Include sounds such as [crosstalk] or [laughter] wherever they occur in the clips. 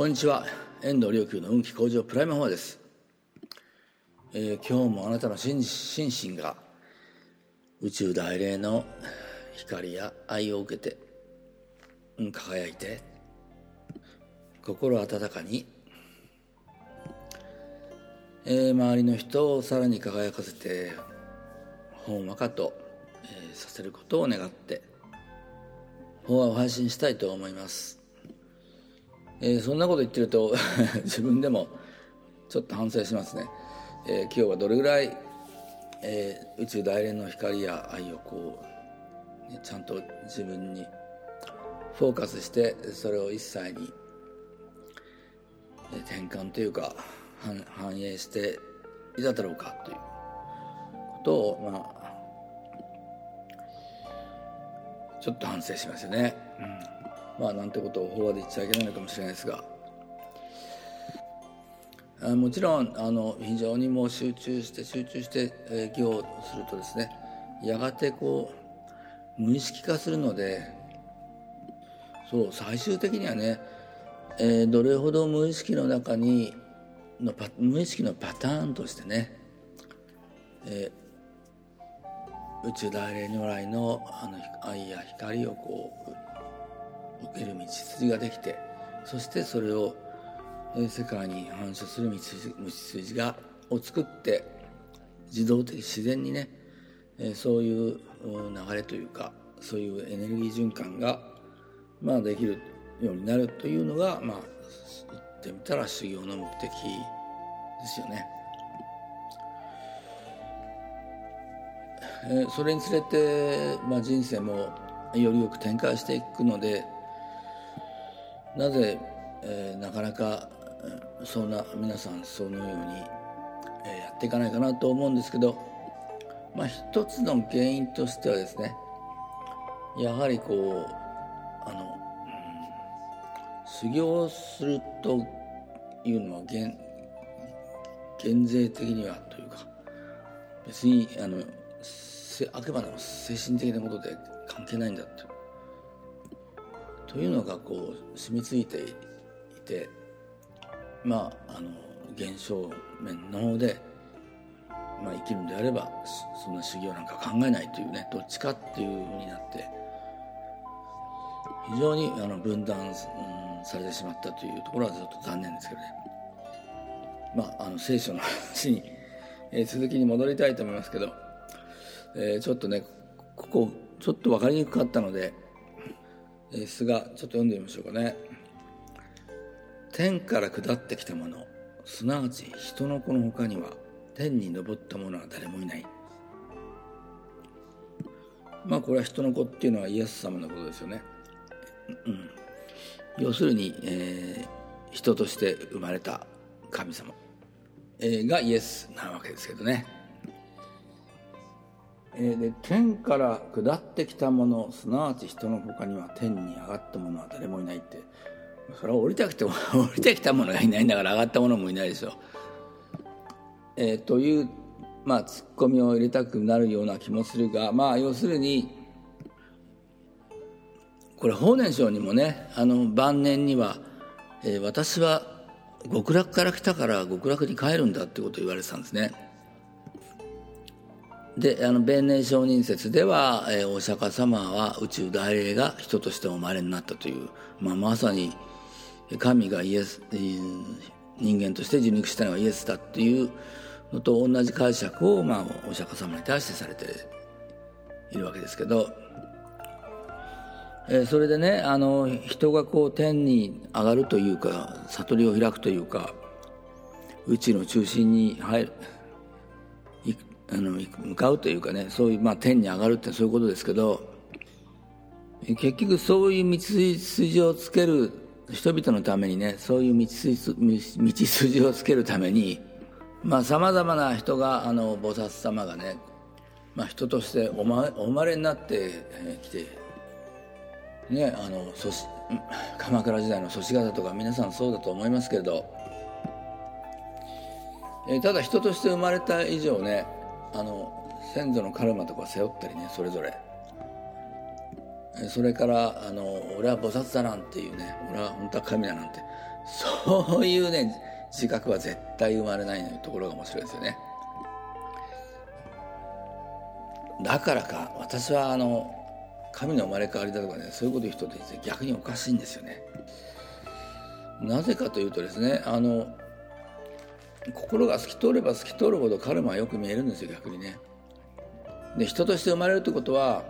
こんにちは。遠藤良久の運気向上プライムフォアです、えー、今日もあなたの心身が宇宙大霊の光や愛を受けて、うん、輝いて心温かに、えー、周りの人をさらに輝かせてほんわかと、えー、させることを願って法話を配信したいと思います。えー、そんなこと言ってると [laughs] 自分でもちょっと反省しますね、えー、今日はどれぐらい、えー、宇宙大連の光や愛をこう、ね、ちゃんと自分にフォーカスしてそれを一切に転換というか反映していただろうかということをまあちょっと反省しますよね。うんまあなんてことを法話で言っちゃいけないのかもしれないですが。もちろんあの非常にもう集中して集中して営業をするとですねやがてこう無意識化するのでそう最終的にはね、えー、どれほど無意識の中にのパ無意識のパターンとしてね、えー、宇宙大霊如来のあの愛や光をこう受ける道筋ができてそしてそれを世界に反射する道筋がを作って自動的自然にねそういう流れというかそういうエネルギー循環がまあできるようになるというのがまあ言ってみたら修行の目的ですよね。それにつれて、まあ、人生もよりよく展開していくのでなぜ、えー、なかなかそんな皆さんそのように、えー、やっていかないかなと思うんですけど、まあ、一つの原因としてはですねやはりこうあの、うん、修行するというのは減減税的にはというか別にあのあくまでも精神的なことで関係ないんだとというのがこう染みついていてまああの現象面の方で、まあ、生きるんであればそんな修行なんか考えないというねどっちかっていうふうになって非常にあの分断、されてしまったというところはちょっと残念ですけどね。まああの聖書の話に、えー、続きに戻りたいと思いますけど、えー、ちょっとねここちょっと分かりにくかったのでですがちょっと読んでみましょうかね。天から下ってきたものすなわち人の子の他には天に昇った者は誰もいない。まあこれは人の子っていうのはイエス様のことですよね、うん、要するに、えー、人として生まれた神様、えー、がイエスなわけですけどね。えで天から下ってきたものすなわち人の他には天に上がったものは誰もいないってそれは降りてきても [laughs] 降りてきたものがいないんだから上がったものもいないでしょ。えー、というまあツッコミを入れたくなるような気もするがまあ要するにこれ法然上にもねあの晩年には、えー、私は極楽から来たから極楽に帰るんだってことを言われてたんですね。であの弁年承認説では、えー、お釈迦様は宇宙大霊が人としてお生まれになったという、まあ、まさに神がイエス人間として受肉したのはイエスだっていうのと同じ解釈を、まあ、お釈迦様に対してされているわけですけど、えー、それでねあの人がこう天に上がるというか悟りを開くというか宇宙の中心に入るあの向かうというかねそういう、まあ、天に上がるってそういうことですけど結局そういう道筋をつける人々のためにねそういう道筋をつけるためにさまざ、まな人があの菩薩様がね、まあ、人としてお,、ま、お生まれになってきてねあのそし鎌倉時代の祖師方とか皆さんそうだと思いますけれど、えただ人として生まれた以上ねあの先祖のカルマとか背負ったりねそれぞれ、それからあの俺は菩薩だなんていうね俺は本当は神だなんてそういうね自覚は絶対生まれないところが面白いですよね。だからか私はあの神の生まれ変わりだとかねそういうこと言う人って逆におかしいんですよね。なぜかというとですねあの心が透き通れば透き通るほどカルマはよく見えるんですよ逆にね。で人として生まれるってことは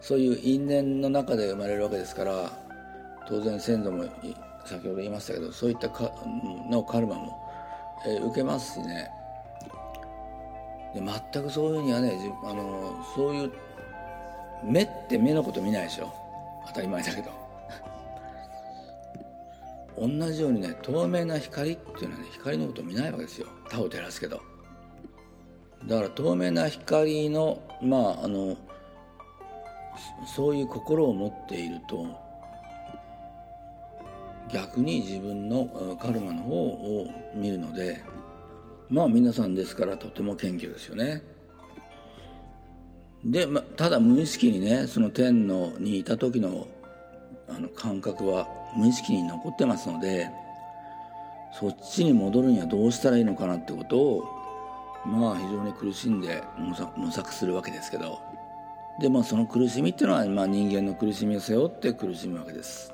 そういう因縁の中で生まれるわけですから当然先祖も先ほど言いましたけどそういったかのカルマも、えー、受けますしね。で全くそういうにはねあのそういう目って目のこと見ないでしょ。当たり前だけど。同じようにね透明な光っていうのはね光のことを見ないわけですよ他を照らすけどだから透明な光のまああのそういう心を持っていると逆に自分のカルマの方を見るのでまあ皆さんですからとても謙虚ですよね。で、ま、ただ無意識にねその天のにいた時のあの感覚は無意識に残ってますのでそっちに戻るにはどうしたらいいのかなってことをまあ非常に苦しんで模索するわけですけど。でまあその苦しみっていうのは、まあ、人間の苦しみを背負って苦しむわけです。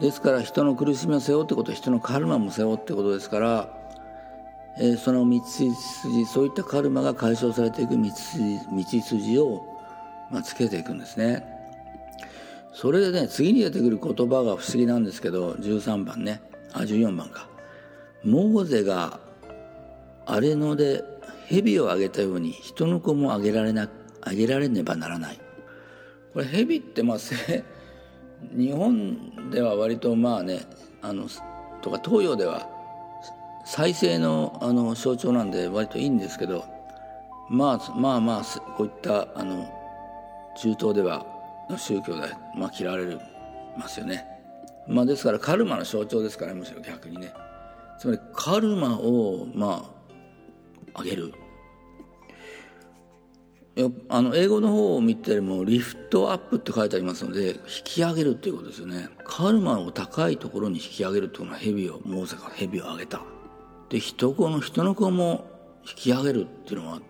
ですから人の苦しみを背負うってことは人のカルマも背負うってことですから、えー、その道筋そういったカルマが解消されていく道筋を、まあ、つけていくんですね。それでね次に出てくる言葉が不思議なんですけど13番ね。あ14番か。モーゼが荒れ野で蛇をあげたように人の子もあげられなあげられねばならない。これ蛇ってまあ [laughs] 日本では割とまあねあのとか東洋では再生のあの象徴なんで割といいんですけどまあまあまあこういったあの中東では宗教で、まあ、嫌われますよね。まあ、ですからカルマの象徴ですからむしろ逆にね。つまりカルマをまあ上げる。あの英語の方を見てもリフトアップって書いてありますので引き上げるっていうことですよね。カルマを高いところに引き上げるっていうのは蛇をモーセが蛇を上げた。で人子の人の子も引き上げるっていうのは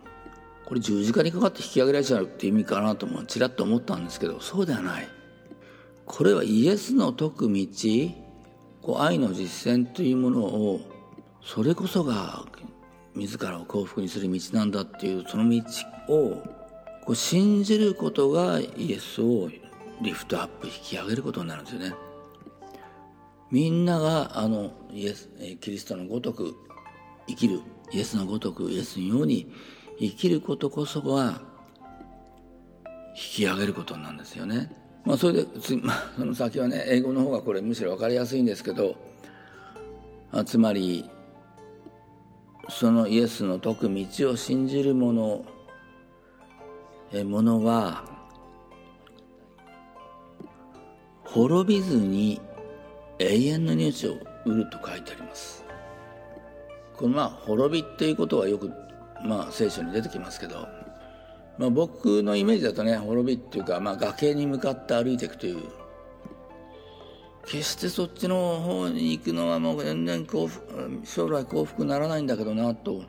これ十字架にかかって引き上げられちゃうって意味かなともちらっと思ったんですけどそうではないこれはイエスの説く道こう愛の実践というものをそれこそが自らを幸福にする道なんだっていうその道をこう信じることがイエスをリフトアップ引き上げることになるんですよね。みんながあのイエスキリストのごとく生きるイエスのごとくイエスのように生きることこそが引き上げることなんですよね。まあ、それで [laughs] まあ、その先はね英語の方がこれむしろ分かりやすいんですけどあつまりそのイエスの説く道を信じる者ものは滅びずに永遠の命を得ると書いてありますこのまあ滅びっていうことはよくまあ聖書に出てきますけど、まあ、僕のイメージだとね滅びっていうか、まあ、崖に向かって歩いていくという。決してそっちの方に行くのはもう全然幸福将来幸福ならないんだけどなと。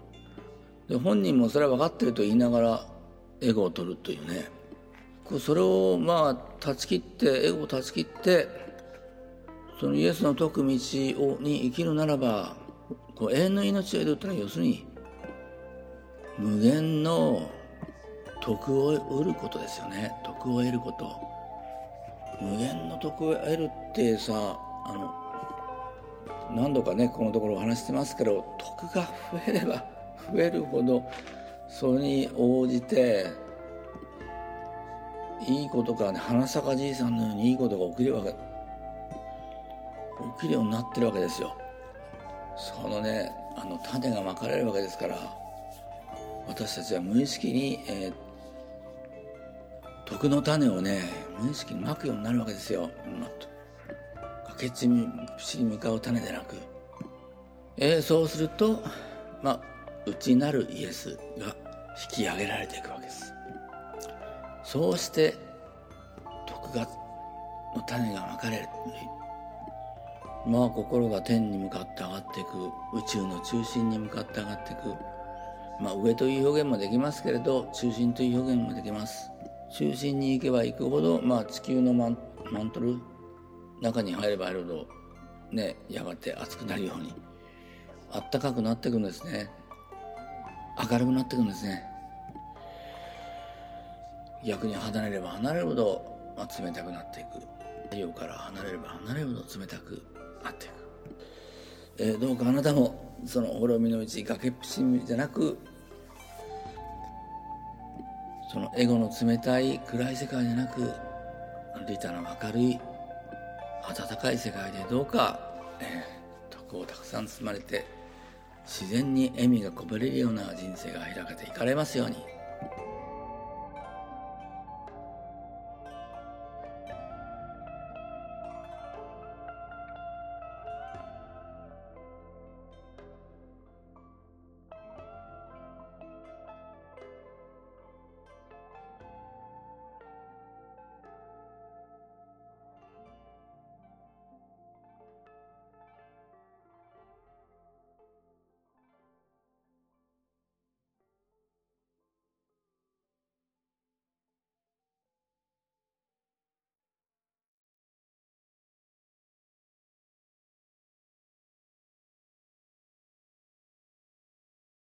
で本人もそれは分かってると言いながらエゴを取るというね。それをまあ断ち切ってエゴを断ち切ってそのイエスの説く道をに生きるならばこう永遠の命を得るというのは要するに無限の徳を得ることですよね。徳を得ること。無限の徳を得るってさあの何度かねこのところお話してますけど徳が増えれば増えるほどそれに応じていいことかね花咲じいさんのようにいいことが起きるわけ起きるようになってるわけですよ。そのねあの種がまかれるわけですから私たちは無意識に、えー、徳の種をね無意識にまくようになるわけですよ。崖っちに向かう種でなく、えー、そうするとまあ内なるイエスが引き上げられていくわけです。そうして徳がの種がまかれる。まあ心が天に向かって上がっていく。宇宙の中心に向かって上がっていく。まあ上という表現もできますけれど中心という表現もできます。中心に行けば行くほど、まあ、地球のマンマントル中に入れば入るほどねやがて熱くなるようにあったかくなっていくんですね。明るくなっていくんですね。逆に離れれば離れるほど、まあ、冷たくなっていく。太陽から離れれば離れるほど冷たくなっていく、えー、どうかあなたもその滅びのうち崖っぷちじゃなくそのエゴの冷たい暗い世界じゃなくリタの明るい温かい世界でどうか、えー、徳をたくさん包まれて自然に笑みがこぼれるような人生が開けていかれますように。